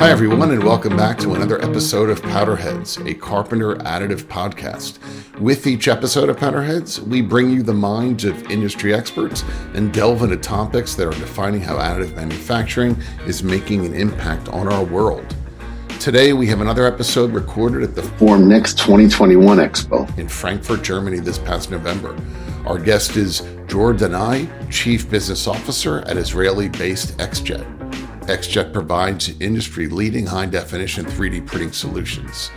Hi, everyone, and welcome back to another episode of Powderheads, a Carpenter additive podcast. With each episode of Powderheads, we bring you the minds of industry experts and delve into topics that are defining how additive manufacturing is making an impact on our world. Today, we have another episode recorded at the Formnext 2021 Expo in Frankfurt, Germany this past November. Our guest is Dror Danai, Chief Business Officer at Israeli based XJet. XJet provides industry leading high definition 3D printing solutions.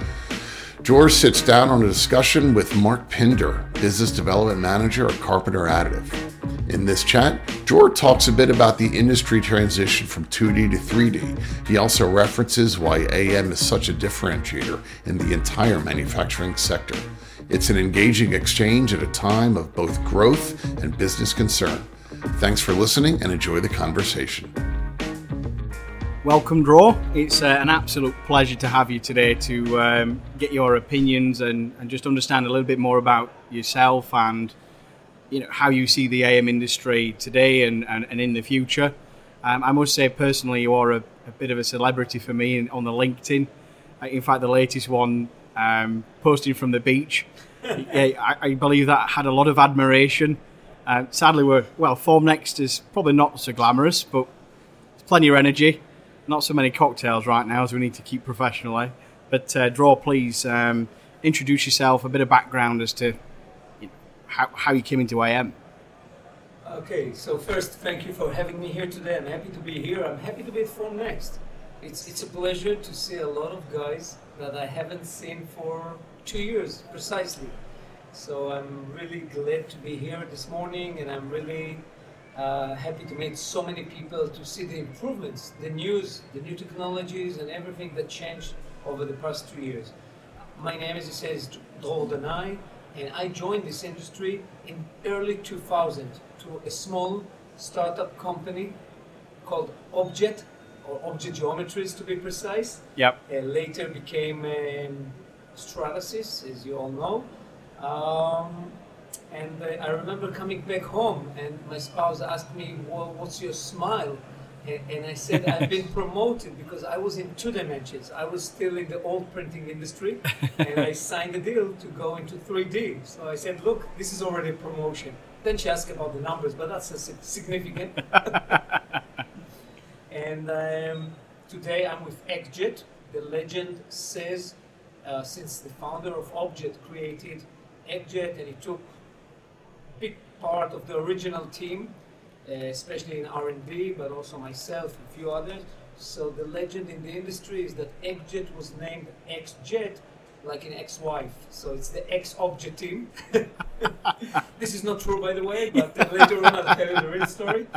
George sits down on a discussion with Mark Pinder, Business Development Manager at Carpenter Additive. In this chat, George talks a bit about the industry transition from 2D to 3D. He also references why AM is such a differentiator in the entire manufacturing sector. It's an engaging exchange at a time of both growth and business concern. Thanks for listening and enjoy the conversation. Welcome, Dror. It's uh, an absolute pleasure to have you today to um, get your opinions and, and just understand a little bit more about yourself and you know how you see the AM industry today and, and, and in the future. Um, I must say, personally, you are a, a, bit of a celebrity for me on the LinkedIn. Uh, in fact, the latest one, um, posting from the beach, yeah, I, I, believe that had a lot of admiration. Uh, sadly, we're well. Formnext is probably not so glamorous, but it's plenty of energy not so many cocktails right now as we need to keep professionally. But uh, Dror, please um, introduce yourself, a bit of background as to you know, how, how you came into AM. Okay, so first, thank you for having me here today. I'm happy to be here. I'm happy to be at Formnext. It's, it's a pleasure to see a lot of guys that I haven't seen for two years precisely. So I'm really glad to be here this morning, and I'm really uh, happy to meet so many people to see the improvements, the news, the new technologies, and everything that changed over the past two years. My name, as it says, Dror Danai, and I joined this industry in early 2000 to a small startup company called Objet, or Objet Geometries to be precise. Yep. Uh, later became um, Stratasys, as you all know. Um, and uh, I remember coming back home, and my spouse asked me, well, "What's your smile?" And, and I said, "I've been promoted because I was in two dimensions. I was still in the old printing industry, and I signed a deal to go into 3D. So I said, "Look, this is already a promotion." Then she asked about the numbers, but that's significant. and um, today I'm with XJet. The legend says, uh, since the founder of Objet created XJet, and he took part of the original team, uh, especially in R&D, but also myself and a few others. So the legend in the industry is that XJet was named XJet like an ex-wife. So it's the ex-Objet team. this is not true, by the way, but uh, later on I'll tell you the real story.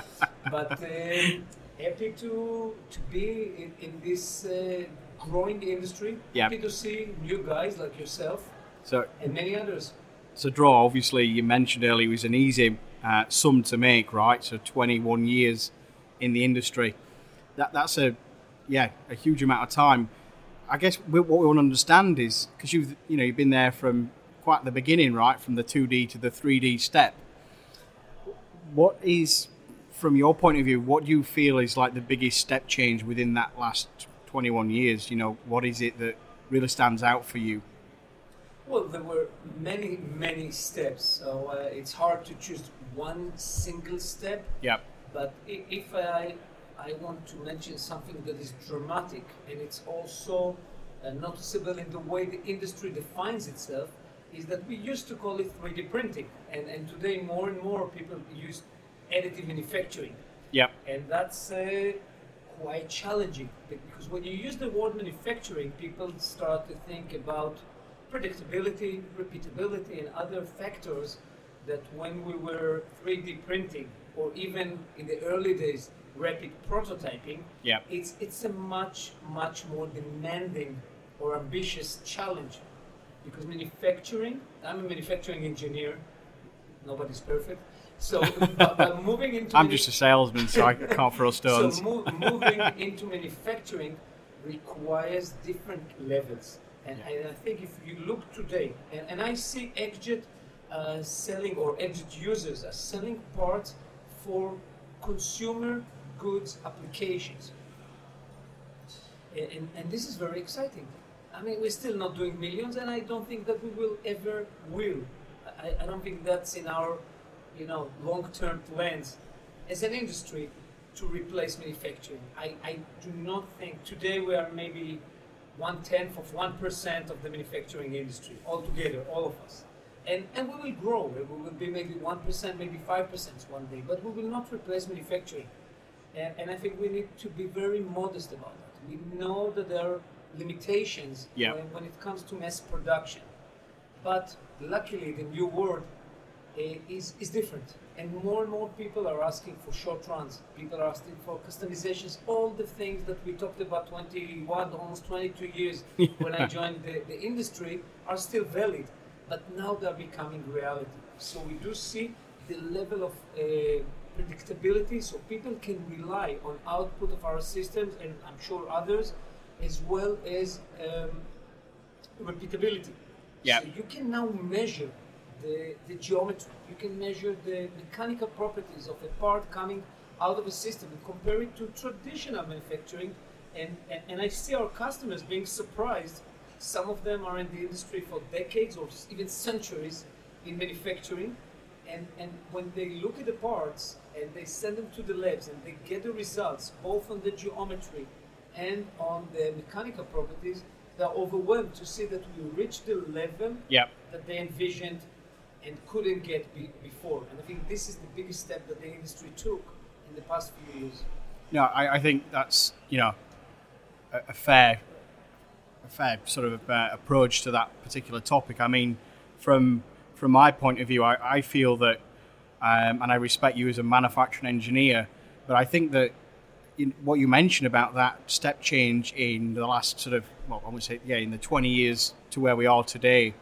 But um, happy to to be in, in this uh, growing industry. Yep. Happy to see new guys like yourself so, and many others. So, Dror, obviously, you mentioned earlier, was an easy uh, sum to make, right? So, 21 years in the industry. That, that's a, yeah, a huge amount of time. I guess what we want to understand is because you've, you know, you've been there from quite the beginning, right? From the 2D to the 3D step. What is, from your point of view, what do you feel is like the biggest step change within that last 21 years? You know, what is it that really stands out for you? Well, there were many, many steps, so uh, it's hard to choose one single step. Yeah. But if I, I want to mention something that is dramatic and it's also uh, noticeable in the way the industry defines itself, is that we used to call it 3D printing, and, and today more and more people use additive manufacturing. Yeah. And that's uh, quite challenging because when you use the word manufacturing, people start to think about predictability, repeatability, and other factors that when we were 3D printing, or even in the early days, rapid prototyping, yeah. it's, it's a much, much more demanding or ambitious challenge. Because manufacturing, I'm a manufacturing engineer, nobody's perfect. So, but, but moving into. I'm just a salesman, so I can't throw stones. So, mo- moving into manufacturing requires different levels and, yeah. and I think if you look today, and, and I see XJet uh, selling or XJet users are selling parts for consumer goods applications. And, and this is very exciting. I mean, we're still not doing millions, and I don't think that we will ever will. I, I don't think that's in our, you know, long-term plans as an industry to replace manufacturing. I, I do not think today we are maybe one tenth of one percent of the manufacturing industry altogether, all of us. And, and we will grow. We will be maybe one percent, maybe five percent one day, but we will not replace manufacturing. And, and I think we need to be very modest about that. We know that there are limitations Yeah. when, when it comes to mass production. But luckily, the new world is, is different. And more and more people are asking for short runs. People are asking for customizations. All the things that we talked about 21, almost 22 years when I joined the, the industry are still valid. But now they're becoming reality. So we do see the level of uh, predictability so people can rely on output of our systems and I'm sure others as well as um, repeatability. Yeah. So you can now measure the, the geometry, you can measure the mechanical properties of a part coming out of a system and compare it to traditional manufacturing. And, and, and I see our customers being surprised. Some of them are in the industry for decades or even centuries in manufacturing. And, and when they look at the parts and they send them to the labs and they get the results both on the geometry and on the mechanical properties, they're overwhelmed to see that we reached the level Yep. that they envisioned and couldn't get be- before. And I think this is the biggest step that the industry took in the past few years. No, I, I think that's you know a, a fair, a fair sort of uh, approach to that particular topic. I mean, from from my point of view, I, I feel that, um, and I respect you as a manufacturing engineer, but I think that in, what you mentioned about that step change in the last sort of well, I would say yeah, in the twenty years to where we are today.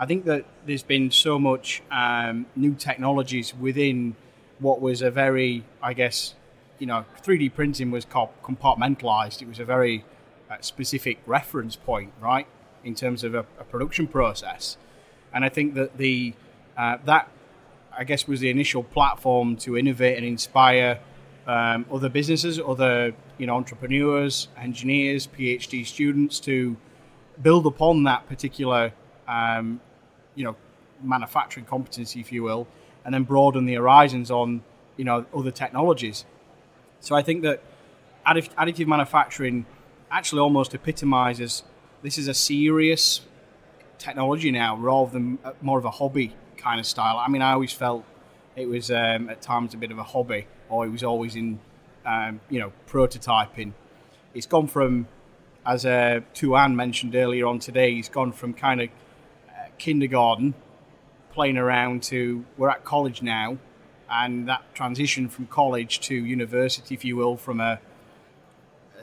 I think that there's been so much um, new technologies within what was a very, I guess, you know, 3D printing was compartmentalized. It was a very uh, specific reference point, right, in terms of a, a production process. And I think that the uh, that I guess was the initial platform to innovate and inspire um, other businesses, other you know entrepreneurs, engineers, PhD students to build upon that particular um, you know manufacturing competency, if you will, and then broaden the horizons on you know other technologies. So I think that additive, manufacturing actually almost epitomizes this is a serious technology now rather than uh, more of a hobby kind of style. I mean, I always felt it was um, at times a bit of a hobby, or it was always in um, you know prototyping. It's gone from, as uh, Tuan mentioned earlier on today, he's gone from kind of kindergarten playing around to we're at college now, and that transition from college to university, if you will, from a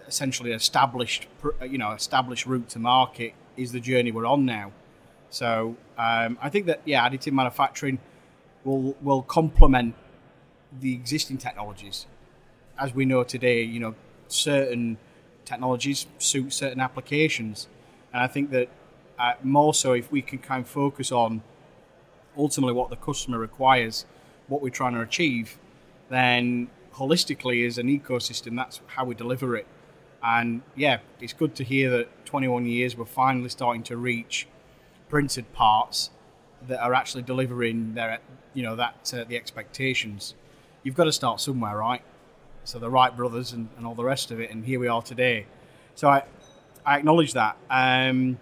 essentially established you know established route to market is the journey we're on now. So um, I think that yeah, additive manufacturing will will complement the existing technologies, as we know today. You know, certain technologies suit certain applications, and I think that uh, more so if we can kind of focus on ultimately what the customer requires, what we're trying to achieve, then holistically as an ecosystem, that's how we deliver it. And yeah, it's good to hear that 21 years we're finally starting to reach printed parts that are actually delivering their, you know, that uh, the expectations. You've got to start somewhere, right? So the Wright brothers and, and all the rest of it, and here we are today. So I, I acknowledge that. Um,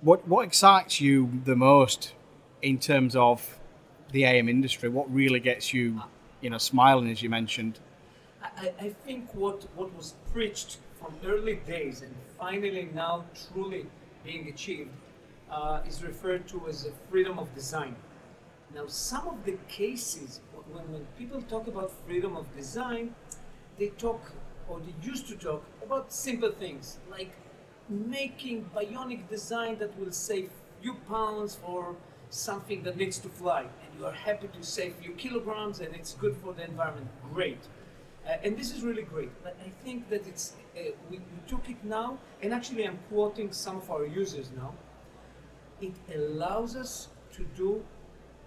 what what excites you the most in terms of the AM industry? What really gets you, you know, smiling as you mentioned? I, I think what, what was preached from early days and finally now truly being achieved uh, is referred to as freedom of design. Now, some of the cases, when, when people talk about freedom of design, they talk or they used to talk about simple things like making bionic design that will save few pounds for something that needs to fly. And you are happy to save few kilograms and it's good for the environment. Great. Uh, and this is really great. But i think that it's uh, we, we took it now and actually i'm quoting some of our users now. It allows us to do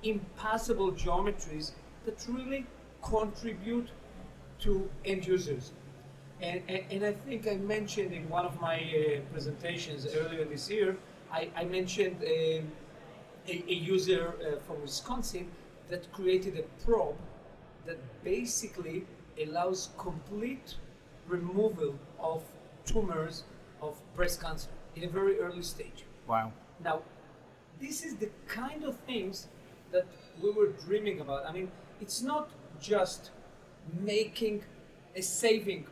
impossible geometries that really contribute to end users And, and, and, I think I mentioned in one of my uh, presentations earlier this year, I, I mentioned um, a, a, user uh, from Wisconsin that created a probe that basically allows complete removal of tumors of breast cancer in a very early stage. Wow. Now, this is the kind of things that we were dreaming about. I mean, it's not just making a saving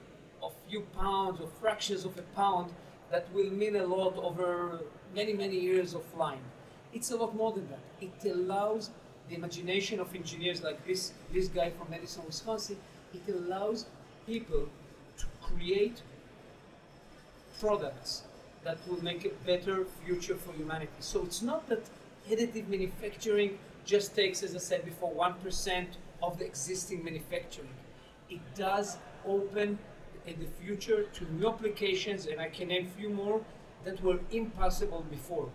of few pounds or fractions of a pound that will mean a lot over many, many years of flying. It's a lot more than that. It allows the imagination of engineers like this, this guy from Madison, Wisconsin, it allows people to create products that will make a better future for humanity. So it's not that additive manufacturing just takes, as I said before, 1% of the existing manufacturing. It does open in the future to new applications, and I can name a few more that were impossible before.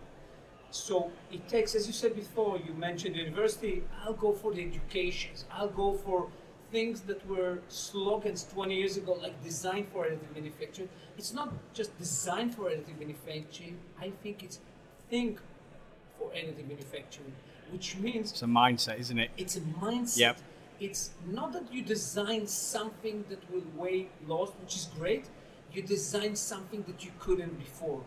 So it takes, as you said before, you mentioned university, I'll go for the educations, I'll go for things that were slogans 20 years ago, like design for additive manufacturing. It's not just design for additive manufacturing, I think it's think for additive manufacturing, which means it's a mindset, isn't it? It's a mindset. Yep. It's not that you design something that will weigh lost, which is great. You design something that you couldn't before.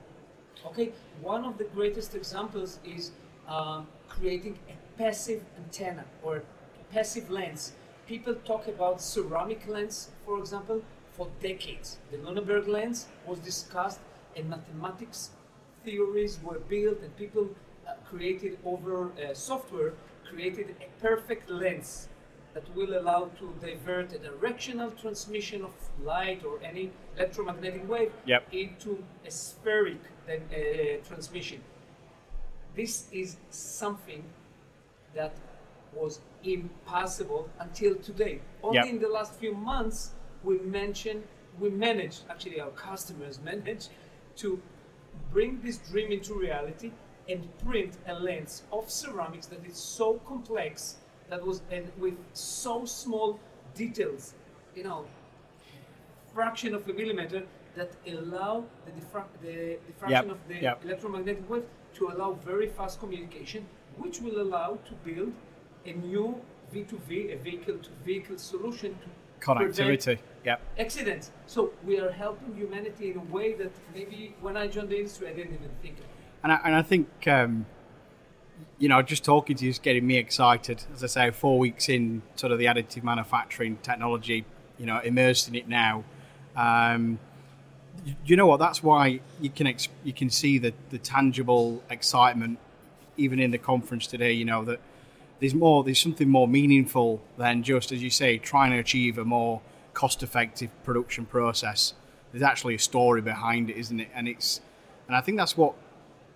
Okay, one of the greatest examples is uh, creating a passive antenna or a passive lens. People talk about ceramic lens, for example, for decades. The Luneburg lens was discussed, and mathematics theories were built, and people uh, created over uh, software created a perfect lens that will allow to divert a directional transmission of light or any electromagnetic wave yep. into a spheric then, uh, transmission. This is something that was impossible until today. Only yep. in the last few months we mentioned, we managed, actually our customers managed to bring this dream into reality and print a lens of ceramics that is so complex that was and with so small details, you know, fraction of a millimeter that allow the, diffra- the diffraction yep. of the yep. electromagnetic wave to allow very fast communication, which will allow to build a new V2V, a vehicle to vehicle solution to connectivity. Yep. Accidents. So we are helping humanity in a way that maybe when I joined the industry I didn't even think of. And I, and I think um, you know, just talking to you is getting me excited. As I say, four weeks in sort of the additive manufacturing technology, you know, immersed in it now. Um, you know what? That's why you can ex- you can see the, the tangible excitement, even in the conference today. You know that there's more, there's something more meaningful than just, as you say, trying to achieve a more cost-effective production process. There's actually a story behind it, isn't it? And it's, and I think that's what,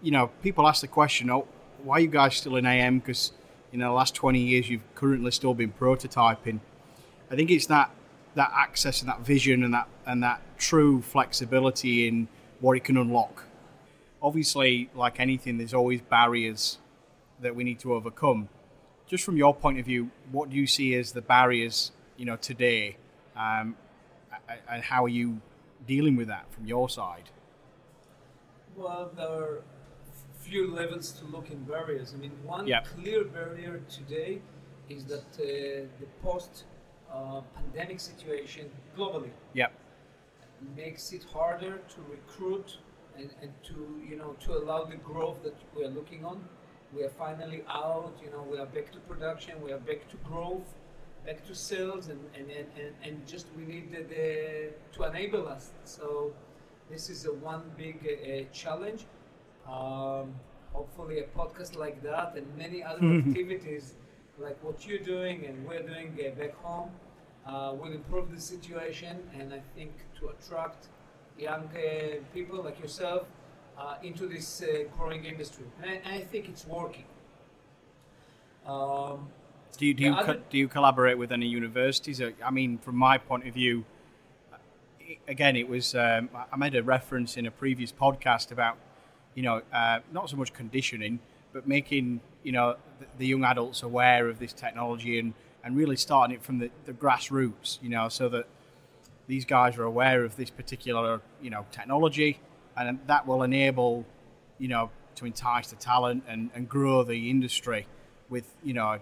you know, people ask the question, oh, why are you guys still in AM? Because in the last 20 years, you've currently still been prototyping. I think it's that that access and that vision and that and that true flexibility in what it can unlock. Obviously, like anything, there's always barriers that we need to overcome. Just from your point of view, what do you see as the barriers, you know, today, um, and how are you dealing with that from your side? Well, there few levels to look in barriers. I mean, one yep. clear barrier today is that uh, the post uh, pandemic situation globally yep. makes it harder to recruit and, and to you know to allow the growth that we are looking on. We are finally out, you know, we are back to production, we are back to growth, back to sales, and, and, and, and just we need the, the, to enable us. So this is a one big uh, challenge. Um, hopefully, a podcast like that and many other activities like what you're doing and we're doing uh, back home uh, will improve the situation. And I think to attract young uh, people like yourself uh, into this uh, growing industry. And I, I, think it's working. Um, do you, do, you co- do you collaborate with any universities? I mean, from my point of view, again, it was um, I made a reference in a previous podcast about you know, uh, not so much conditioning, but making you know the, the, young adults aware of this technology and, and really starting it from the, the grassroots, you know, so that these guys are aware of this particular you know technology, and that will enable you know to entice the talent and, and grow the industry with you know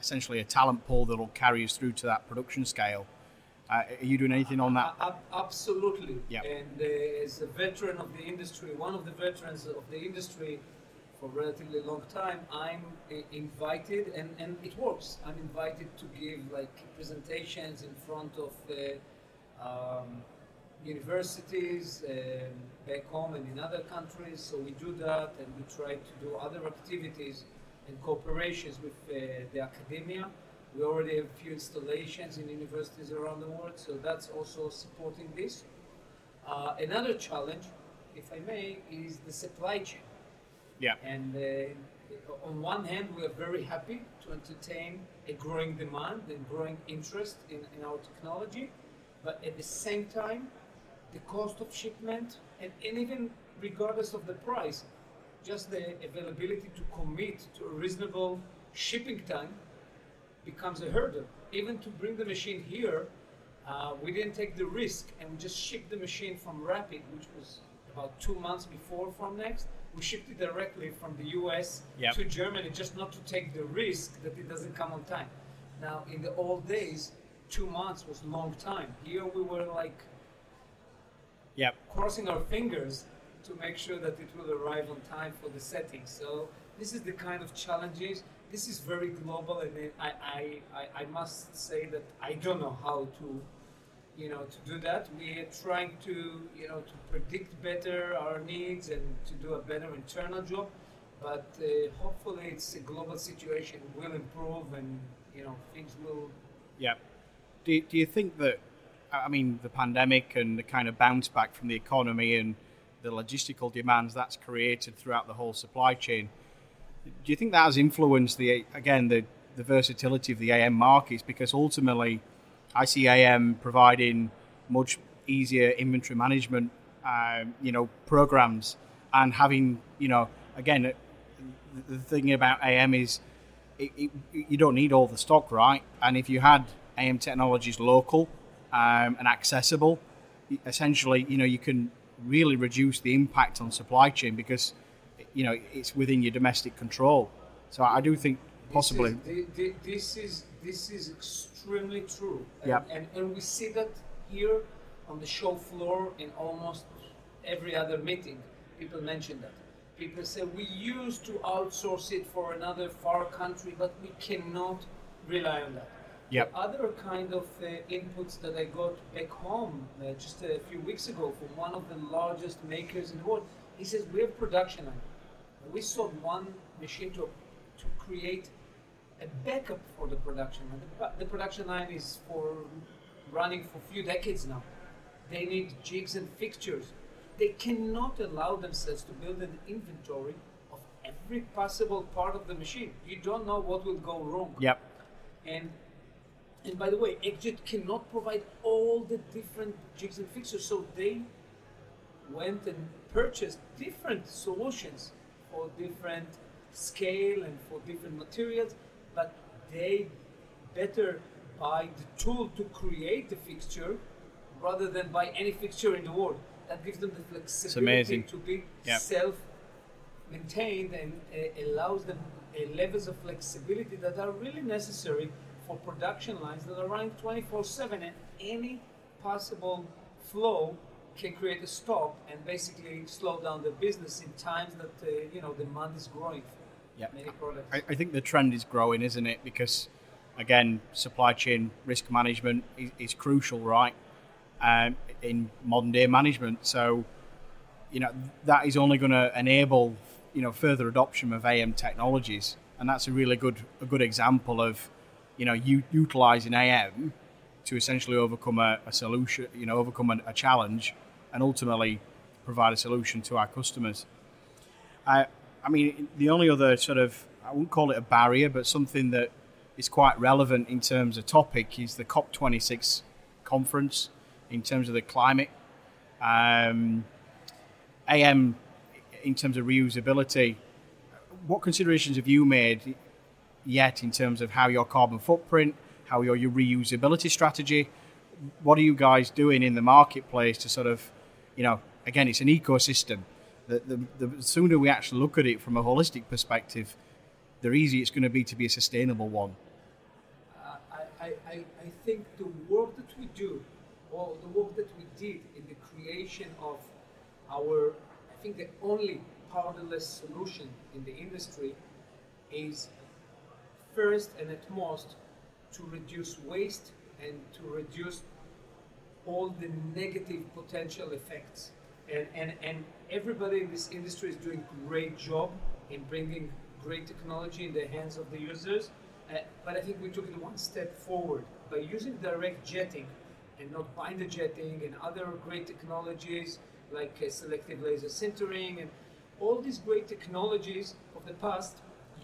essentially a talent pool that will carry us through to that production scale. Uh, are you doing anything on that? Uh, absolutely. Yeah. And uh, as a veteran of the industry, one of the veterans of the industry for a relatively long time, I'm uh, invited, and, and it works. I'm invited to give like presentations in front of uh, um, universities um, back home and in other countries. So we do that, and we try to do other activities and cooperations with uh, the academia. We already have a few installations in universities around the world, so that's also supporting this. Uh, another challenge, if I may, is the supply chain. Yeah. And uh, on one hand, we are very happy to entertain a growing demand and growing interest in, in our technology, but at the same time, the cost of shipment and, and even regardless of the price, just the availability to commit to a reasonable shipping time becomes a hurdle. Even to bring the machine here, uh, we didn't take the risk and we just shipped the machine from Rapid, which was about two months before Formnext. We shipped it directly from the US Yep. to Germany just not to take the risk that it doesn't come on time. Now, in the old days, two months was long time. Here we were like Yep. crossing our fingers to make sure that it will arrive on time for the setting. So this is the kind of challenges. This is very global, and I, I, I, must say that I don't know how to, you know, to do that. We are trying to, you know, to predict better our needs and to do a better internal job. But uh, hopefully, it's a global situation will improve, and you know, things will Yeah. Do do you think that, I mean, the pandemic and the kind of bounce back from the economy and the logistical demands that's created throughout the whole supply chain, do you think that has influenced the, again, the, the versatility of the AM markets? Because ultimately, I see AM providing much easier inventory management, um, you know, programs and having, you know, again, the thing about AM is it, it, you don't need all the stock, right? And if you had AM technologies local um, and accessible, essentially, you know, you can really reduce the impact on supply chain because, you know, it's within your domestic control. So I do think possibly. This is, thi- thi- this is this is extremely true. And, Yeah. and and we see that here on the show floor in almost every other meeting. People mention that. People say we used to outsource it for another far country, but we cannot rely on that. Yep. The other kind of uh, inputs that I got back home uh, just a few weeks ago from one of the largest makers in the world, he says we have production line. We sold one machine to to create a backup for the production line. The, the production line is for running for a few decades now. They need jigs and fixtures. They cannot allow themselves to build an inventory of every possible part of the machine. You don't know what will go wrong. Yep. And and by the way, XJet cannot provide all the different jigs and fixtures, so they went and purchased different solutions for different scale and for different materials, but they better buy the tool to create the fixture rather than buy any fixture in the world. That gives them the flexibility to be Yep. self maintained and uh, allows them uh, levels of flexibility that are really necessary for production lines that are running 24 7 and any possible flow can create a stop and basically slow down the business in times that uh, you know demand is growing for Yep. many products. I, I think the trend is growing, isn't it? Because again, supply chain risk management is, is crucial, right? Um, in modern day management, so you know that is only going to enable you know further adoption of AM technologies, and that's a really good a good example of you know u- utilizing AM to essentially overcome a, a solution, you know, overcome a, a challenge, and ultimately provide a solution to our customers. I, I mean, the only other sort of, I wouldn't call it a barrier, but something that is quite relevant in terms of topic is the COP26 conference in terms of the climate. Um, AM, in terms of reusability, what considerations have you made yet in terms of how your carbon footprint, how your, your reusability strategy, what are you guys doing in the marketplace to sort of, you know, again, it's an ecosystem. The, the, the sooner we actually look at it from a holistic perspective, the easier it's going to be to be a sustainable one. I, I, I think the work that we do, or the work that we did in the creation of our, I think the only powderless solution in the industry is first and at most to reduce waste and to reduce all the negative potential effects. And, and, and everybody in this industry is doing a great job in bringing great technology in the hands of the users. Uh, but I think we took it one step forward by using direct jetting and not binder jetting and other great technologies like uh, selective laser sintering and all these great technologies of the past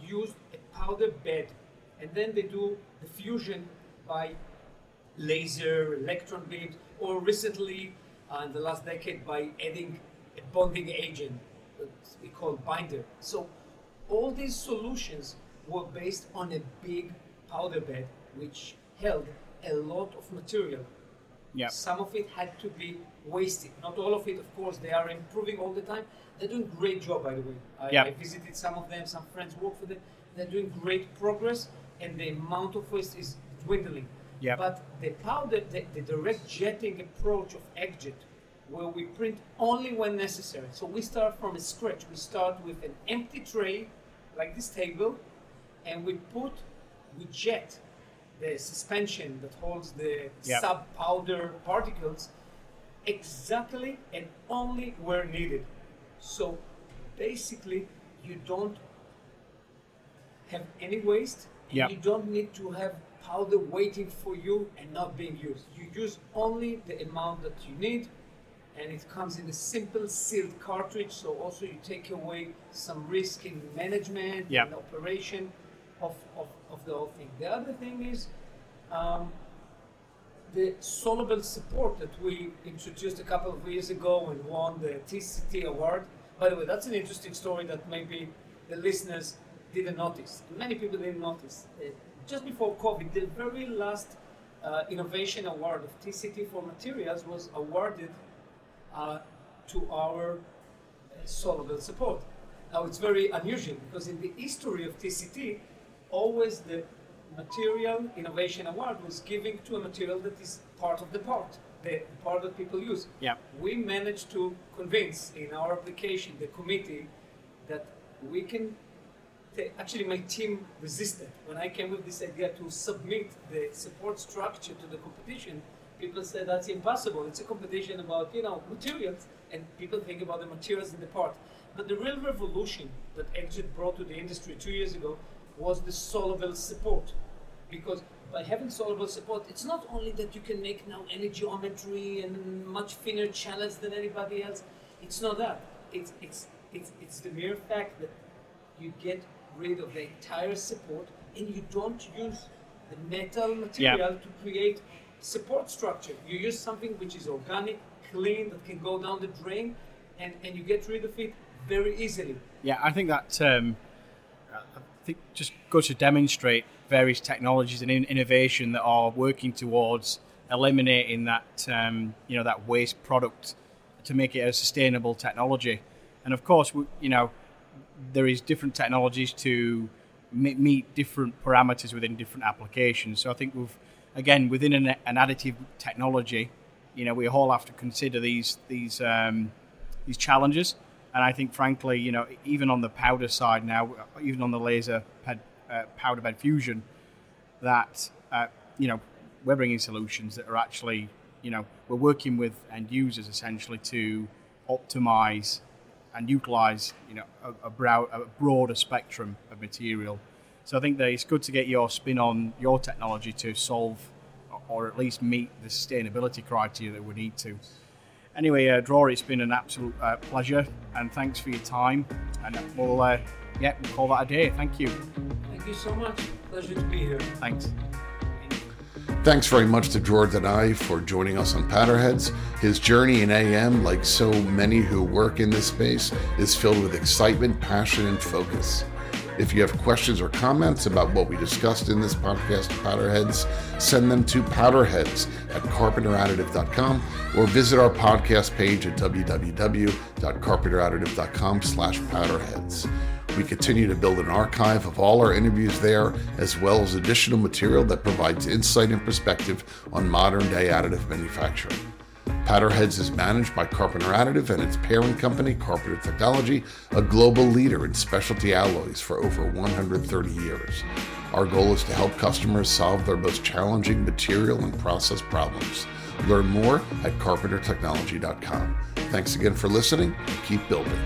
used a powder bed and then they do the fusion by laser, electron beams, or recently uh, in the last decade by adding a bonding agent that we call binder. So all these solutions were based on a big powder bed which held a lot of material. Yeah. Some of it had to be wasted. Not all of it, of course. They are improving all the time. They're doing a great job, by the way. I, Yeah. I visited some of them. Some friends work for them. They're doing great progress, and the amount of waste is dwindling. Yeah. But the powder, the, the direct jetting approach of XJet, where we print only when necessary. So we start from scratch. We start with an empty tray, like this table, and we put, we jet the suspension that holds the Yeah. sub powder particles exactly and only where needed. So basically, you don't have any waste, and Yeah. you don't need to have powder waiting for you and not being used. You use only the amount that you need, and it comes in a simple sealed cartridge. So also you take away some risk in management Yeah. and operation of, of, of the whole thing. The other thing is um, the soluble support that we introduced a couple of years ago and won the TCT award. By the way, that's an interesting story that maybe the listeners didn't notice. Many people didn't notice. Uh, just before COVID, the very last uh, innovation award of TCT for materials was awarded uh, to our uh, soluble support. Now it's very unusual because in the history of TCT, always the material innovation award was giving to a material that is part of the part, the part that people use. Yeah. We managed to convince in our application the committee that we can. Actually, my team resisted when I came with this idea to submit the support structure to the competition. People said that's impossible. It's a competition about you know materials, and people think about the materials in the part. But the real revolution that XJet brought to the industry two years ago was the soluble support. Because by having soluble support, it's not only that you can make now any geometry and much thinner channels than anybody else. It's not that. It's it's it's it's the mere fact that you get rid of the entire support and you don't use the metal material to create support structure. You use something which is organic, clean, that can go down the drain, and, and you get rid of it very easily. Yeah, I think that um, I think just goes to demonstrate various technologies and in- innovation that are working towards eliminating that um, you know that waste product to make it a sustainable technology. And of course, we, you know, there is different technologies to meet different parameters within different applications. So I think we've again within an, an additive technology, you know, we all have to consider these these um, these challenges. And I think, frankly, you know, even on the powder side now, even on the laser ped, uh, powder bed fusion, that uh, you know we're bringing solutions that are actually, you know, we're working with end users essentially to optimize and utilize, you know, a, a, brow, a broader spectrum of material. So I think that it's good to get your spin on your technology to solve or at least meet the sustainability criteria that we need to. Anyway, uh, Dror, it's been an absolute uh, pleasure, and thanks for your time. And we'll, uh, yeah, we'll call that a day. Thank you. Thank you so much. Pleasure to be here. Thanks. Thanks very much to Dror Danai for joining us on Powderheads. His journey in AM, like so many who work in this space, is filled with excitement, passion, and focus. If you have questions or comments about what we discussed in this podcast, Powderheads, send them to powderheads at carpenteradditive.com or visit our podcast page at www.carpenteradditive.com slash powderheads. We continue to build an archive of all our interviews there, as well as additional material that provides insight and perspective on modern day additive manufacturing. Powderheads is managed by Carpenter Additive and its parent company, Carpenter Technology, a global leader in specialty alloys for over 130 years. Our goal is to help customers solve their most challenging material and process problems. Learn more at carpentertechnology.com. Thanks again for listening and keep building.